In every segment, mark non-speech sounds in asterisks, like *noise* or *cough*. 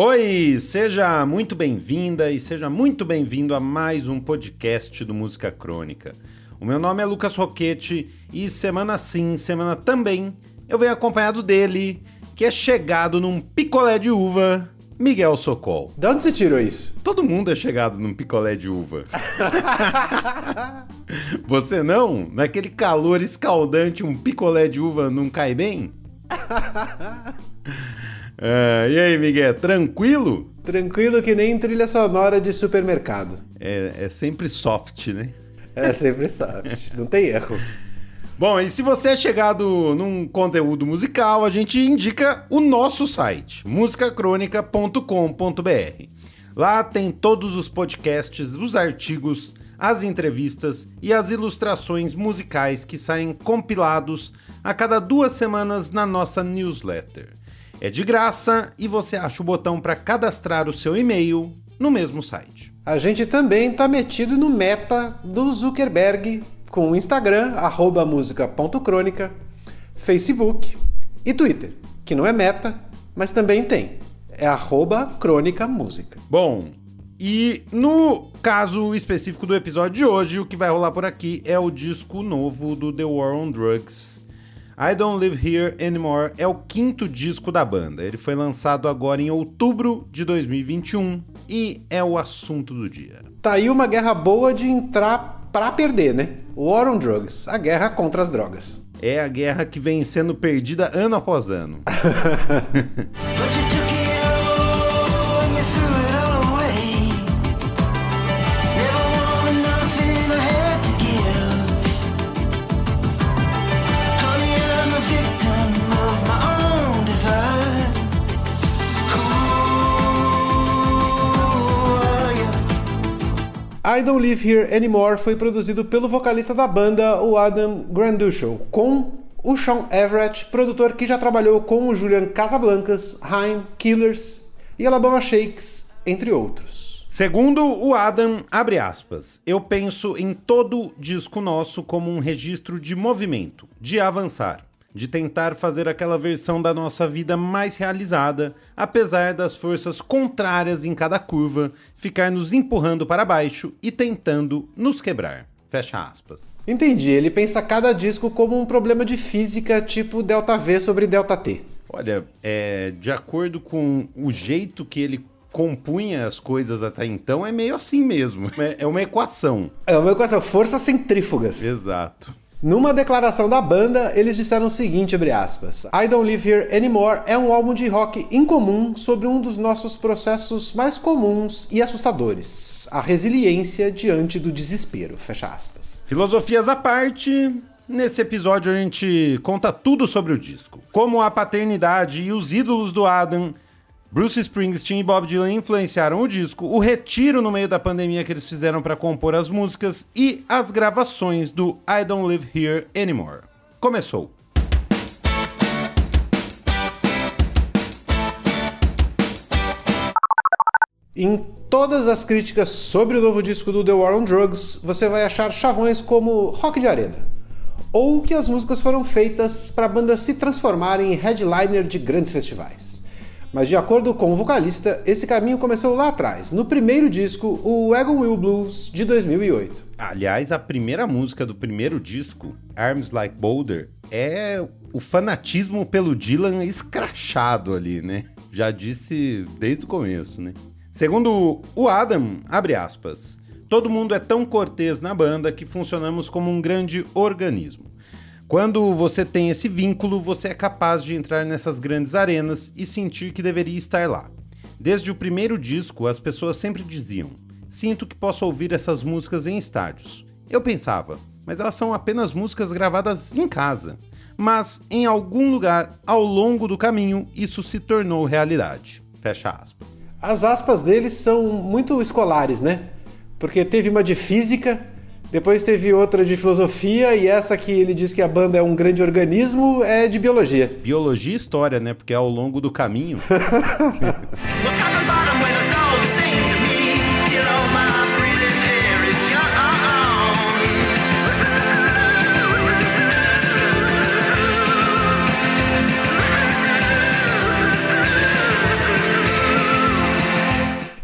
Oi, seja muito bem-vinda e seja muito bem-vindo a mais um podcast do Música Crônica. O meu nome é Lucas Roquete e semana sim, semana também, eu venho acompanhado dele, que é chegado num picolé de uva, Miguel Socol. De onde você tirou isso? Todo mundo é chegado num picolé de uva. *laughs* Você não? Naquele calor escaldante, um picolé de uva não cai bem? *laughs* Ah, e aí, Miguel, tranquilo? Tranquilo que nem trilha sonora de supermercado. É, é sempre soft, né? É sempre soft, não tem erro. Bom, e se você é chegado num conteúdo musical, a gente indica o nosso site, musicacronica.com.br. Lá tem todos os podcasts, os artigos, as entrevistas e as ilustrações musicais que saem compilados a cada duas semanas na nossa newsletter. É de graça e você acha o botão para cadastrar o seu e-mail no mesmo site. A gente também tá metido no meta do Zuckerberg com o Instagram, arroba música.crônica, Facebook e Twitter, que não é meta, mas também tem. É arroba crônica música. Bom, e no caso específico do episódio de hoje, o que vai rolar por aqui é o disco novo do The War on Drugs. I Don't Live Here Anymore é o quinto disco da banda. Ele foi lançado agora em outubro de 2021 e é o assunto do dia. Tá aí uma guerra boa de entrar pra perder, né? War on Drugs, a guerra contra as drogas. É a guerra que vem sendo perdida ano após ano. *laughs* *laughs* I Don't Live Here Anymore foi produzido pelo vocalista da banda, o Adam Granduchel, com o Sean Everett, produtor que já trabalhou com o Julian Casablancas, Haim, Killers e Alabama Shakes, entre outros. Segundo o Adam, abre aspas, eu penso em todo disco nosso como um registro de movimento, de avançar, de tentar fazer aquela versão da nossa vida mais realizada, apesar das forças contrárias em cada curva ficar nos empurrando para baixo e tentando nos quebrar. Fecha aspas. Entendi, ele pensa cada disco como um problema de física tipo delta V sobre delta T. Olha, é, de acordo com o jeito que ele compunha as coisas até então, é meio assim mesmo. É, é uma equação. É uma equação, forças centrífugas. Exato. Numa declaração da banda, eles disseram o seguinte, aspas, I Don't Live Here Anymore é um álbum de rock incomum sobre um dos nossos processos mais comuns e assustadores, a resiliência diante do desespero, fecha aspas. Filosofias à parte, nesse episódio a gente conta tudo sobre o disco. Como a paternidade e os ídolos do Adam, Bruce Springsteen e Bob Dylan influenciaram o disco, o retiro no meio da pandemia que eles fizeram para compor as músicas e as gravações do I Don't Live Here Anymore. Começou. Em todas as críticas sobre o novo disco do The War on Drugs, você vai achar chavões como rock de arena, ou que as músicas foram feitas para a banda se transformar em headliner de grandes festivais. Mas de acordo com o vocalista, esse caminho começou lá atrás, no primeiro disco, o Wagon Wheel Blues de 2008. Aliás, a primeira música do primeiro disco, Arms Like Boulder, é o fanatismo pelo Dylan escrachado ali, né? Já disse desde o começo, né? Segundo o Adam, abre aspas, todo mundo é tão cortês na banda que funcionamos como um grande organismo. Quando você tem esse vínculo, você é capaz de entrar nessas grandes arenas e sentir que deveria estar lá. Desde o primeiro disco, as pessoas sempre diziam: Sinto que posso ouvir essas músicas em estádios. Eu pensava, mas elas são apenas músicas gravadas em casa. Mas, em algum lugar, ao longo do caminho, isso se tornou realidade. Fecha aspas. As aspas deles são muito escolares, né? Porque teve uma de física, depois teve outra de filosofia e essa que ele diz que a banda é um grande organismo é de biologia. Biologia e história, né? Porque ao longo do caminho. *laughs*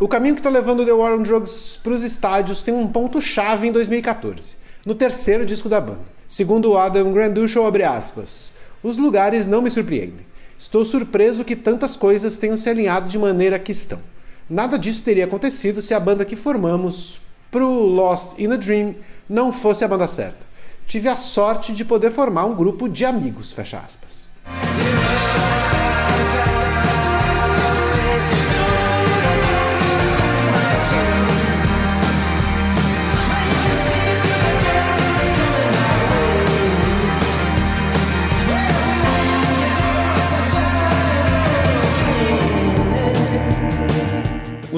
O caminho que está levando The War on Drugs para os estádios tem um ponto-chave em 2014, no terceiro disco da banda. Segundo Adam Granducho, abre aspas, os lugares não me surpreendem. Estou surpreso que tantas coisas tenham se alinhado de maneira que estão. Nada disso teria acontecido se a banda que formamos pro Lost in a Dream não fosse a banda certa. Tive a sorte de poder formar um grupo de amigos, fecha aspas.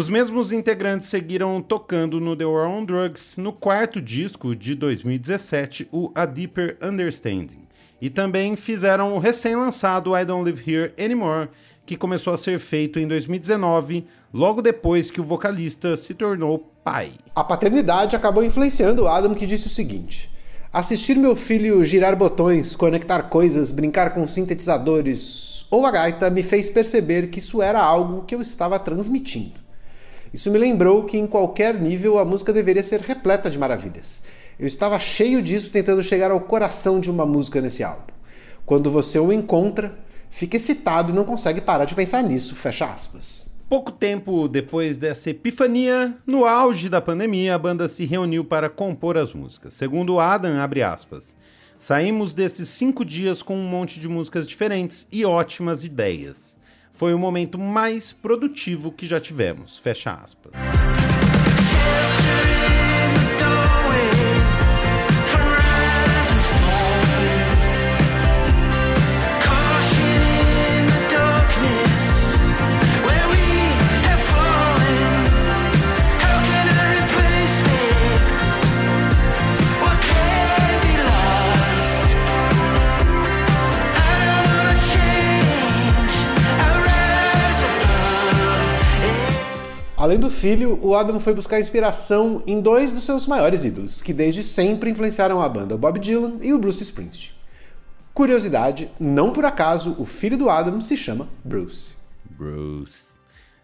Os mesmos integrantes seguiram tocando no The War on Drugs no quarto disco de 2017, o A Deeper Understanding. E também fizeram o recém-lançado I Don't Live Here Anymore, que começou a ser feito em 2019, logo depois que o vocalista se tornou pai. A paternidade acabou influenciando o Adam, que disse o seguinte: Assistir meu filho girar botões, conectar coisas, brincar com sintetizadores ou a gaita me fez perceber que isso era algo que eu estava transmitindo. Isso me lembrou que em qualquer nível a música deveria ser repleta de maravilhas. Eu estava cheio disso tentando chegar ao coração de uma música nesse álbum. Quando você o encontra, fica excitado e não consegue parar de pensar nisso, fecha aspas. Pouco tempo depois dessa epifania, no auge da pandemia, a banda se reuniu para compor as músicas. Segundo Adam, aspas, saímos desses cinco dias com um monte de músicas diferentes e ótimas ideias. Foi o momento mais produtivo que já tivemos, fecha aspas. Além do filho, o Adam foi buscar inspiração em dois dos seus maiores ídolos, que desde sempre influenciaram a banda, o Bob Dylan e o Bruce Springsteen. Curiosidade, não por acaso o filho do Adam se chama Bruce. Bruce.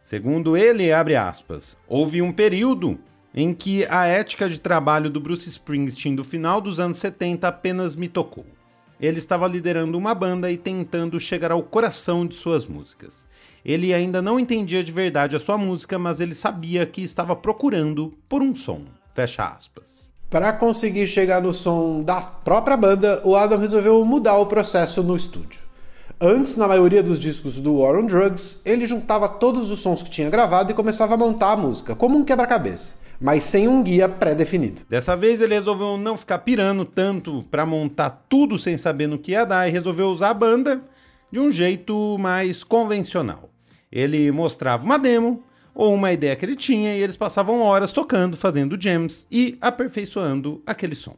Segundo ele, abre aspas, houve um período em que a ética de trabalho do Bruce Springsteen do final dos anos 70 apenas me tocou. Ele estava liderando uma banda e tentando chegar ao coração de suas músicas. Ele ainda não entendia de verdade a sua música, mas ele sabia que estava procurando por um som. Fecha aspas. Para conseguir chegar no som da própria banda, o Adam resolveu mudar o processo no estúdio. Antes, na maioria dos discos do War on Drugs, ele juntava todos os sons que tinha gravado e começava a montar a música, como um quebra-cabeça, mas sem um guia pré-definido. Dessa vez ele resolveu não ficar pirando tanto para montar tudo sem saber no que ia dar e resolveu usar a banda de um jeito mais convencional. Ele mostrava uma demo ou uma ideia que ele tinha e eles passavam horas tocando, fazendo jams e aperfeiçoando aquele som.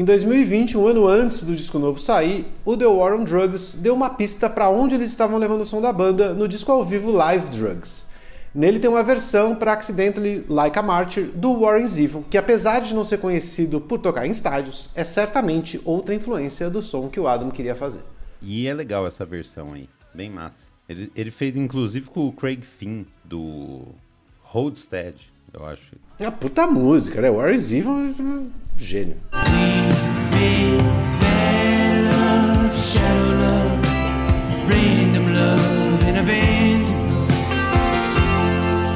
Em 2020, um ano antes do disco novo sair, o The War on Drugs deu uma pista para onde eles estavam levando o som da banda no disco ao vivo Live Drugs. Nele tem uma versão para Accidentally Like a Martyr do Warren Zevon, que apesar de não ser conhecido por tocar em estádios, é certamente outra influência do som que o Adam queria fazer. E é legal essa versão aí, bem massa. Ele, ele fez inclusive com o Craig Finn do Roadstead, eu acho. É uma puta música, né? Warren Zevon é um gênio.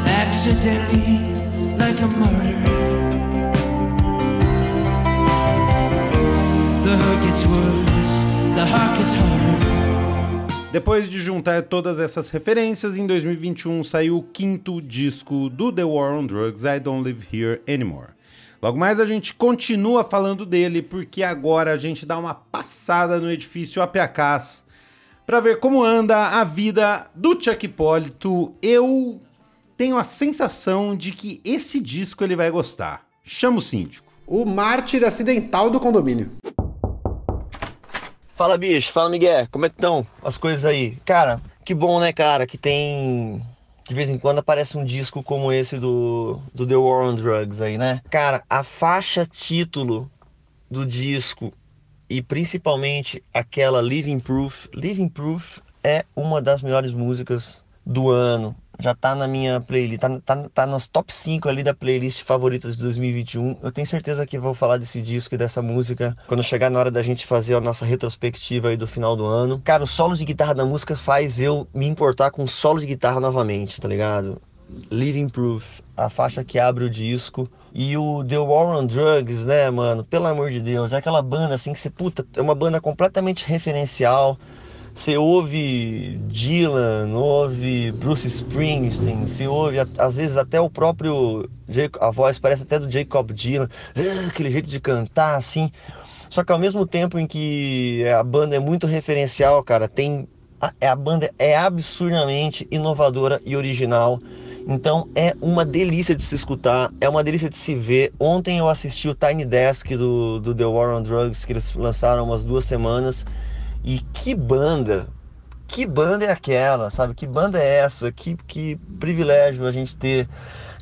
Accidentally, like a martyr. The hurt gets worse, the heart gets harder. Depois de juntar todas essas referências, em 2021 saiu o quinto disco do The War on Drugs, I Don't Live Here Anymore. Logo mais a gente continua falando dele, porque agora a gente dá uma passada no edifício APACAS para ver como anda a vida do Chuck Hipólito. Eu tenho a sensação de que esse disco ele vai gostar. Chama o síndico. O mártir acidental do condomínio. Fala, bicho. Fala, Miguel. Como é que estão as coisas aí? Cara, que bom, né, cara, que tem de vez em quando aparece um disco como esse do, do The War on Drugs aí, né? Cara, a faixa título do disco e principalmente aquela Living Proof. Living Proof é uma das melhores músicas do ano. Já tá na minha playlist, tá, tá, tá nos top 5 ali da playlist favoritas de 2021. Eu tenho certeza que vou falar desse disco e dessa música quando chegar na hora da gente fazer a nossa retrospectiva aí do final do ano. Cara, o solo de guitarra da música faz eu me importar com solo de guitarra novamente, tá ligado? Living Proof, a faixa que abre o disco. E o The War on Drugs, né, mano? Pelo amor de Deus, é aquela banda assim que você, puta, é uma banda completamente referencial. Você ouve Dylan, ouve Bruce Springsteen, você ouve às vezes até o próprio. A voz parece até do Jacob Dylan, ah, aquele jeito de cantar assim. Só que ao mesmo tempo em que a banda é muito referencial, cara, tem. A, é- a banda é absurdamente inovadora e original. Então é uma delícia de se escutar, é uma delícia de se ver. Ontem eu assisti o Tiny Desk do, do The War on Drugs, que eles lançaram umas duas semanas. E que banda! Que banda é aquela, sabe? Que banda é essa? Que, que privilégio a gente ter.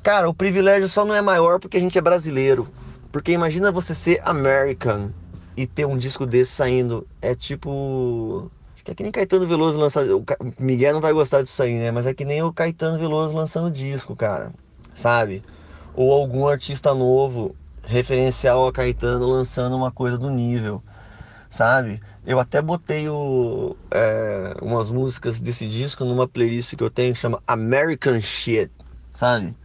Cara, o privilégio só não é maior porque a gente é brasileiro. Porque imagina você ser American e ter um disco desse saindo. É tipo. Acho que é que nem Caetano Veloso lançar. O Ca- o Miguel não vai gostar disso aí, né? Mas é que nem o Caetano Veloso lançando disco, cara. Sabe? Ou algum artista novo, referencial a Caetano, lançando uma coisa do nível sabe? Eu até botei o, é, umas músicas desse disco numa playlist que eu tenho que chama American Shit, sabe?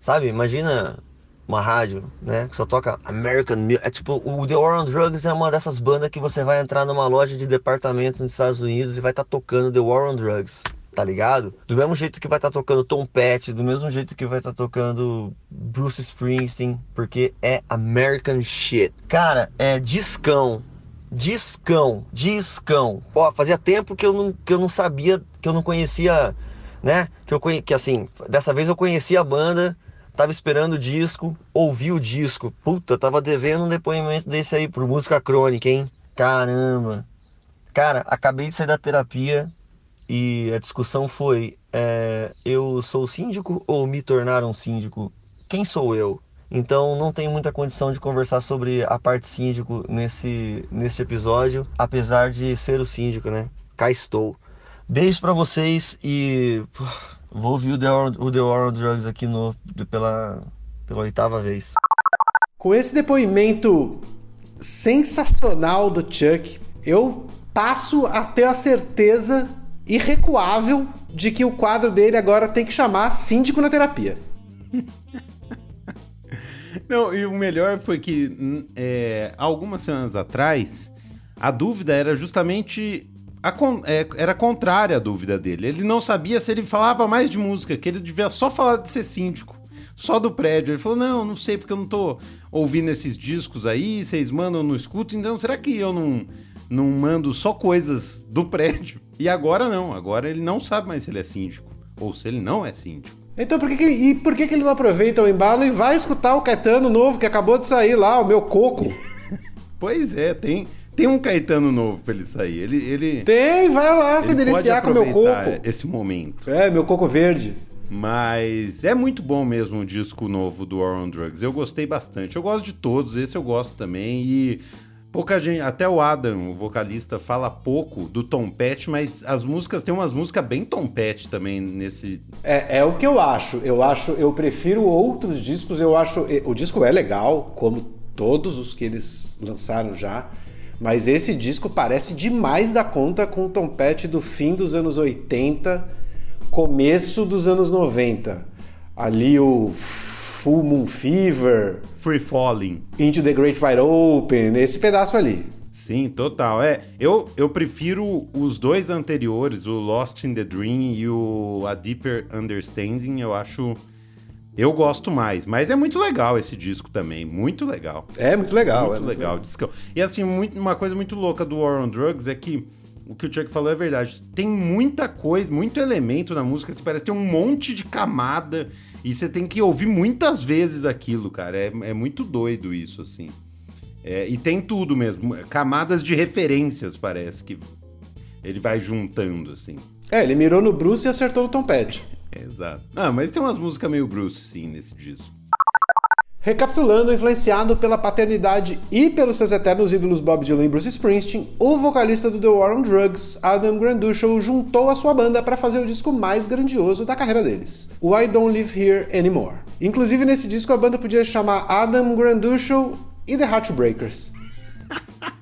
Sabe? Imagina uma rádio, né? Que só toca American Music. É tipo, o The War on Drugs é uma dessas bandas que você vai entrar numa loja de departamento nos Estados Unidos e vai estar tocando The War on Drugs. Tá ligado? Do mesmo jeito que vai estar tocando Tom Petty, do mesmo jeito que vai estar tocando Bruce Springsteen, porque é American shit. Cara, é discão. Discão, discão. Pô, fazia tempo que eu não, que eu não sabia, que eu não conhecia, né? Que eu que assim, dessa vez eu conhecia a banda, tava esperando o disco, ouvi o disco. Puta, tava devendo um depoimento desse aí pro Música Crônica, hein? Caramba. Cara, acabei de sair da terapia e a discussão foi: é, eu sou síndico ou me tornaram síndico? Quem sou eu? Então não tenho muita condição de conversar sobre a parte síndico nesse, nesse episódio, apesar de ser o síndico, né? Cá estou. Beijo pra vocês e vou ouvir o The War, o The Drugs aqui no, pela, pela oitava vez. Com esse depoimento sensacional do Chuck, eu passo a ter a certeza irrecuável de que o quadro dele agora tem que chamar Síndico na Terapia. *laughs* Não, e o melhor foi que hum, é, algumas semanas atrás, a dúvida era justamente. A, é, era contrária à dúvida dele. Ele não sabia se ele falava mais de música, que ele devia só falar de ser síndico. Só do prédio. Ele falou: não, não sei, porque eu não tô ouvindo esses discos aí, vocês mandam, eu não escuto, então será que eu não, não mando só coisas do *laughs* prédio? E agora não, agora ele não sabe mais se ele é síndico. Ou se ele não é síndico. Então por que, que- e por que, que ele não aproveita o embalo e vai escutar o Caetano novo que acabou de sair lá, o meu coco? *laughs* Pois é, tem, tem um Caetano novo pra ele sair. Ele, ele, Tem, vai lá se ele deliciar com o meu coco. esse momento. É, meu coco verde. Mas é muito bom mesmo o disco novo do War on Drugs. Eu gostei bastante. Eu gosto de todos, esse eu gosto também. E pouca gente, até o Adam, o vocalista, fala pouco do Tom Petty, mas as músicas, tem umas músicas bem Tom Petty também nesse. É, é o que eu acho. Eu acho, eu prefiro outros discos. Eu acho, o disco é legal, como todos os que eles lançaram já. Mas esse disco parece demais da conta com o Tom Petty do fim dos anos 80, começo dos anos 90. Ali o Full Moon Fever, Free Falling. Into the Great Wide Open, esse pedaço ali. Sim, total. É, eu, eu prefiro os dois anteriores, o Lost in the Dream e o A Deeper Understanding. Eu acho. Eu gosto mais. Mas é muito legal esse disco também. Muito legal. É muito legal. muito é legal. discão. E assim, muito- uma coisa muito louca do War on Drugs é que o que o Chuck falou é verdade. Tem muita coisa, muito elemento na música. Parece ter um monte de camada. E você tem que ouvir muitas vezes aquilo, cara. É, é muito doido isso, assim. É, e tem tudo mesmo. Camadas de referências, parece que ele vai juntando, assim. É, ele mirou no Bruce e acertou no Tom Petty. Exato. Ah, mas tem umas músicas meio Bruce, sim, nesse disco. Recapitulando, influenciado pela paternidade e pelos seus eternos ídolos Bob Dylan e Bruce Springsteen, o vocalista do The War on Drugs, Adam Granduchel, juntou a sua banda para fazer o disco mais grandioso da carreira deles, o I Don't Live Here Anymore. Inclusive nesse disco a banda podia chamar Adam Granduchel e The Heartbreakers. *laughs*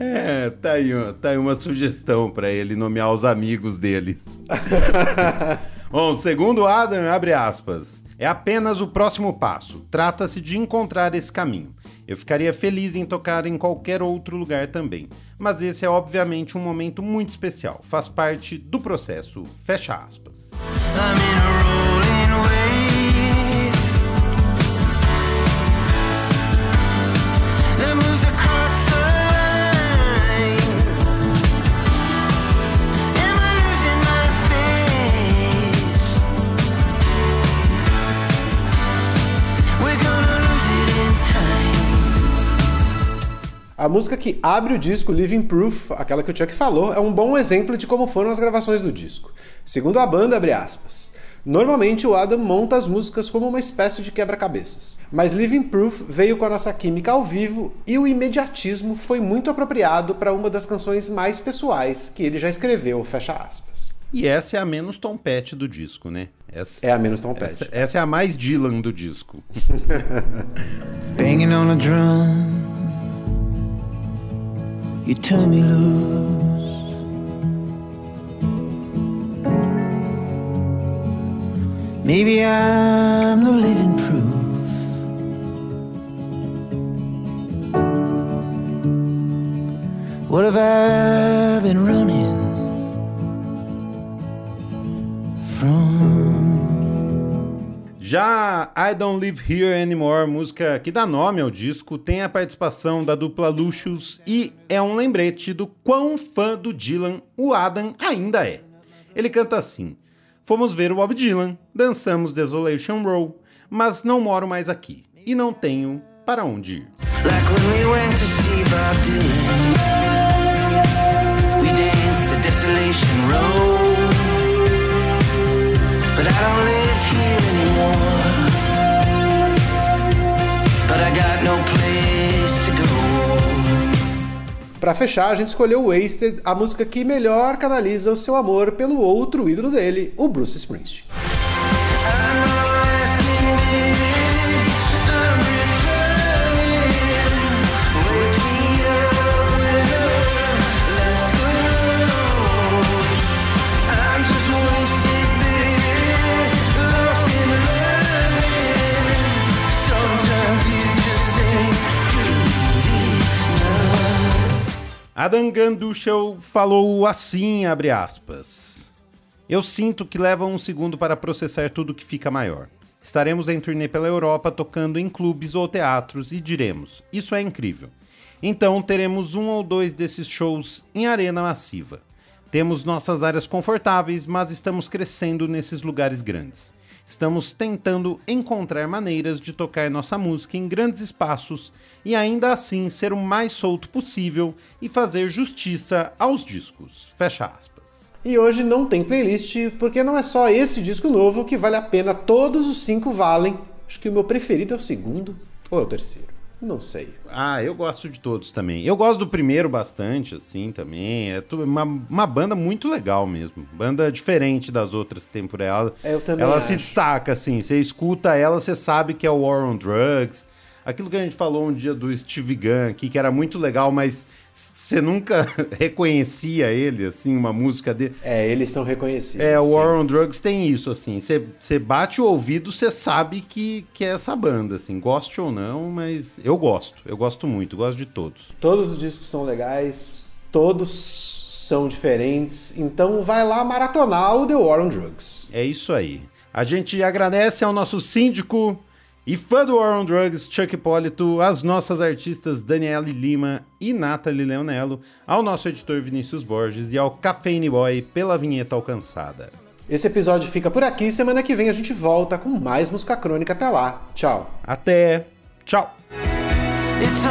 É, tá aí, tá aí uma sugestão pra ele nomear os amigos deles. *laughs* Bom, segundo Adam, abre aspas, é apenas o próximo passo. Trata-se de encontrar esse caminho. Eu ficaria feliz em tocar em qualquer outro lugar também. Mas esse é obviamente um momento muito especial. Faz parte do processo. Fecha aspas. A música que abre o disco, Living Proof, aquela que o Chuck falou, é um bom exemplo de como foram as gravações do disco. Segundo a banda, abre aspas. Normalmente o Adam monta as músicas como uma espécie de quebra-cabeças. Mas Living Proof veio com a nossa química ao vivo e o imediatismo foi muito apropriado para uma das canções mais pessoais que ele já escreveu, fecha aspas. E essa é a menos tompete do disco, né? Essa, É a menos trompete. essa, essa é a mais Dylan do disco. *laughs* Banging on a drum, you turn me loose. Maybe I'm the living proof. What have I been running from? Já I Don't Live Here Anymore, música que dá nome ao disco, tem a participação da dupla Lucius e é um lembrete do quão fã do Dylan o Adam ainda é. Ele canta assim: Fomos ver o Bob Dylan, dançamos Desolation Row, mas não moro mais aqui e não tenho para onde ir. Like we Pra fechar, a gente escolheu Wasted, a música que melhor canaliza o seu amor pelo outro ídolo dele, o Bruce Springsteen. Adam Granduchel falou assim, abre aspas. Eu sinto que leva um segundo para processar tudo que fica maior. Estaremos em turnê pela Europa tocando em clubes ou teatros e diremos, isso é incrível. Então teremos um ou dois desses shows em arena massiva. Temos nossas áreas confortáveis, mas estamos crescendo nesses lugares grandes. Estamos tentando encontrar maneiras de tocar nossa música em grandes espaços e ainda assim ser o mais solto possível e fazer justiça aos discos. Fecha aspas. E hoje não tem playlist, porque não é só esse disco novo que vale a pena, todos os cinco valem. Acho que o meu preferido é o segundo ou é o terceiro. Não sei. Ah, eu gosto de todos também. Eu gosto do primeiro bastante, assim, também. É uma, uma banda muito legal mesmo. Banda diferente das outras que tem por ela. Eu também Ela se acho. destaca, assim. Você escuta ela, você sabe que é o War on Drugs. Aquilo que a gente falou um dia do Steve Gunn aqui, que era muito legal, mas você nunca *laughs* reconhecia ele, assim, uma música dele. É, eles são reconhecidos. É, o. War on Drugs tem isso, assim. Você você bate o ouvido, você sabe que, que é essa banda, assim. Goste ou não, mas eu gosto. Eu gosto muito, gosto de todos. Todos os discos são legais, todos são diferentes. Então vai lá maratonar o The War on Drugs. É isso aí. A gente agradece ao nosso síndico e fã do War on Drugs, Chuck Hipólito, às nossas artistas Daniele Lima e Nathalie Leonello, ao nosso editor Vinícius Borges e ao Cafeine Boy pela vinheta alcançada. Esse episódio fica por aqui. Semana que vem a gente volta com mais música crônica. Até lá. Tchau. Até! Tchau! It's